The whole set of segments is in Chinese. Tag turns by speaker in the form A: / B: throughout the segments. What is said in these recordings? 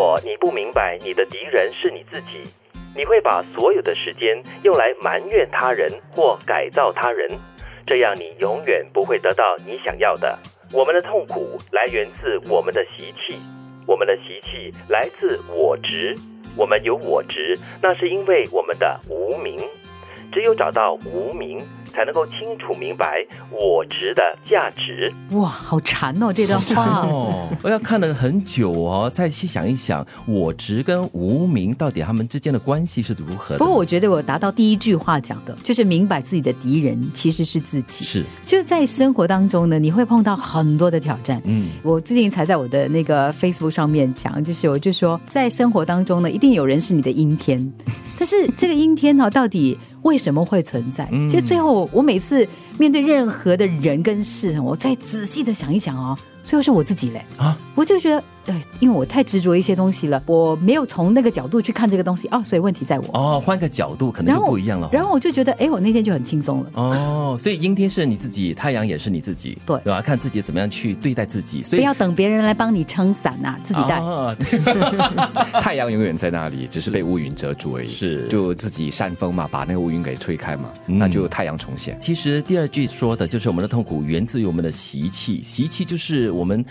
A: 果你不明白你的敌人是你自己，你会把所有的时间用来埋怨他人或改造他人，这样你永远不会得到你想要的。我们的痛苦来源自我们的习气，我们的习气来自我执。我们有我执，那是因为我们的无名。只有找到无名。才能够清楚明白我值的价值。
B: 哇，好馋哦！这段话
C: 哦，我要看了很久哦，再细想一想，我值跟无名到底他们之间的关系是如何？
B: 不过我觉得我达到第一句话讲的，就是明白自己的敌人其实是自己。
C: 是，
B: 就在生活当中呢，你会碰到很多的挑战。嗯，我最近才在我的那个 Facebook 上面讲，就是我就说，在生活当中呢，一定有人是你的阴天，但是这个阴天呢，到底？为什么会存在？其实最后，我每次面对任何的人跟事，我再仔细的想一想哦，最后是我自己嘞啊！我就觉得。对，因为我太执着一些东西了，我没有从那个角度去看这个东西哦，所以问题在我
C: 哦，换个角度可能就不一样了。
B: 然后我就觉得，哎，我那天就很轻松了
C: 哦。所以阴天是你自己，太阳也是你自己，
B: 对
C: 对吧？看自己怎么样去对待自己，所
B: 以不要等别人来帮你撑伞呐，自己带。
D: 太阳永远在那里，只是被乌云遮住而已。
C: 是，
D: 就自己扇风嘛，把那个乌云给吹开嘛，那就太阳重现。
C: 其实第二句说的就是我们的痛苦源自于我们的习气，习气就是我们。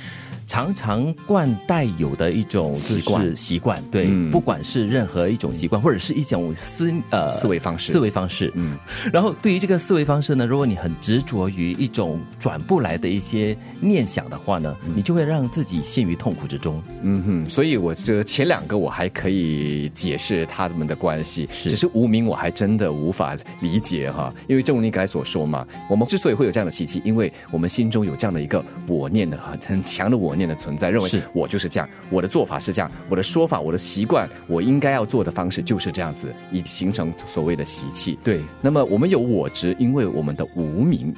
C: 常常惯带有的一种
D: 习惯，
C: 习惯对，不管是任何一种习惯，或者是一种思呃
D: 思维方式，
C: 思维方式，嗯。然后对于这个思维方式呢，如果你很执着于一种转不来的一些念想的话呢，你就会让自己陷于痛苦之中。
D: 嗯哼，所以我这前两个我还可以解释他们的关系，只是无名我还真的无法理解哈。因为正如你刚才所说嘛，我们之所以会有这样的习气，因为我们心中有这样的一个我念的很很强的我。念的存在，认为是我就是这样，我的做法是这样，我的说法，我的习惯，我应该要做的方式就是这样子，以形成所谓的习气。
C: 对，
D: 那么我们有我执，因为我们的无名，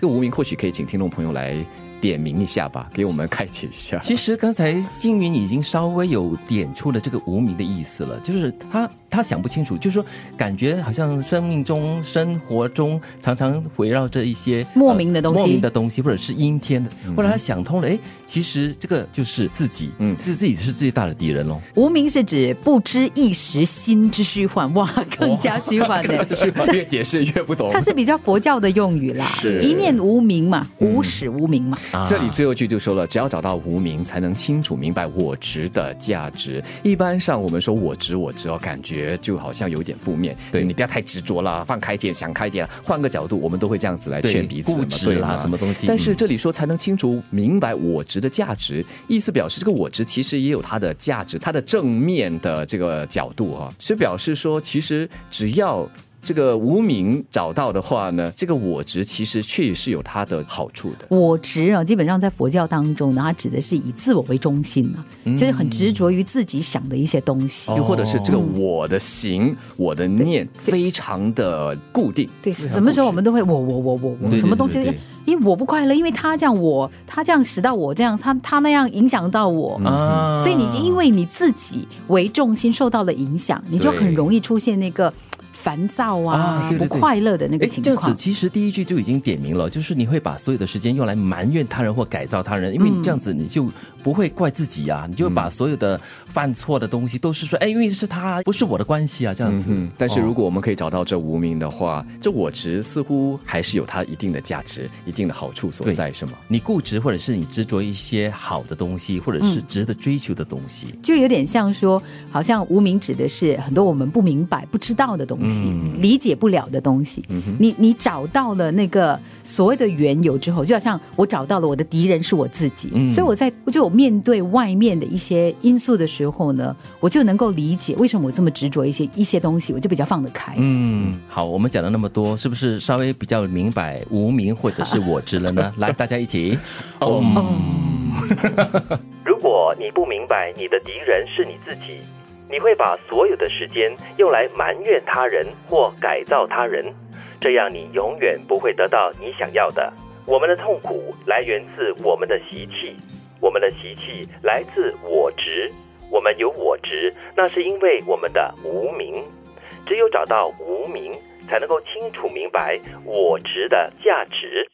D: 这个无名或许可以请听众朋友来。点名一下吧，给我们开解一下。
C: 其实刚才金云已经稍微有点出了这个无名的意思了，就是他他想不清楚，就是说感觉好像生命中、生活中常常围绕着一些
B: 莫名的东西、
C: 莫名的东西，或者是阴天的。后来他想通了，哎，其实这个就是自己，嗯，是自己是最大的敌人喽。
B: 无名是指不知一时心之虚幻，哇，更加虚幻的，
D: 越解释越不懂。
B: 它是比较佛教的用语啦，是一念无名嘛，无始无名嘛。
D: 这里最后一句就说了，只要找到无名，才能清楚明白我值的价值。一般上我们说我值我值哦，感觉就好像有点负面。对你不要太执着了，放开点，想开点，换个角度，我们都会这样子来劝彼此嘛，
C: 对啦，什么东西？
D: 但是这里说才能清楚明白我值的价值，意思表示这个我值其实也有它的价值，它的正面的这个角度哈，所以表示说其实只要。这个无名找到的话呢，这个我执其实确实是有它的好处的。
B: 我执啊，基本上在佛教当中呢，它指的是以自我为中心啊，就是很执着于自己想的一些东西，
D: 又或者是这个我的行、我的念非常的固定。
B: 对，什么时候我们都会我我我我我什么东西？因为我不快乐，因为他这样我他这样使到我这样，他他那样影响到我，所以你因为你自己为重心受到了影响，你就很容易出现那个。烦躁啊，不快乐的那个情况。这
C: 样子其实第一句就已经点明了，就是你会把所有的时间用来埋怨他人或改造他人，因为你这样子你就不会怪自己啊，你就把所有的犯错的东西都是说，哎，因为是他，不是我的关系啊，这样子。
D: 但是如果我们可以找到这无名的话，这我执似乎还是有它一定的价值、一定的好处所在，是吗？
C: 你固执或者是你执着一些好的东西，或者是值得追求的东西，
B: 就有点像说，好像无名指的是很多我们不明白、不知道的东西。理解不了的东西，你你找到了那个所谓的缘由之后，就好像我找到了我的敌人是我自己，所以我在就我面对外面的一些因素的时候呢，我就能够理解为什么我这么执着一些一些东西，我就比较放得开。
C: 嗯，好，我们讲了那么多，是不是稍微比较明白无名或者是我执了呢？来，大家一起，
A: 嗯，如果你不明白你的敌人是你自己。你会把所有的时间用来埋怨他人或改造他人，这样你永远不会得到你想要的。我们的痛苦来源自我们的习气，我们的习气来自我执。我们有我执，那是因为我们的无名。只有找到无名，才能够清楚明白我执的价值。